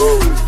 Hello.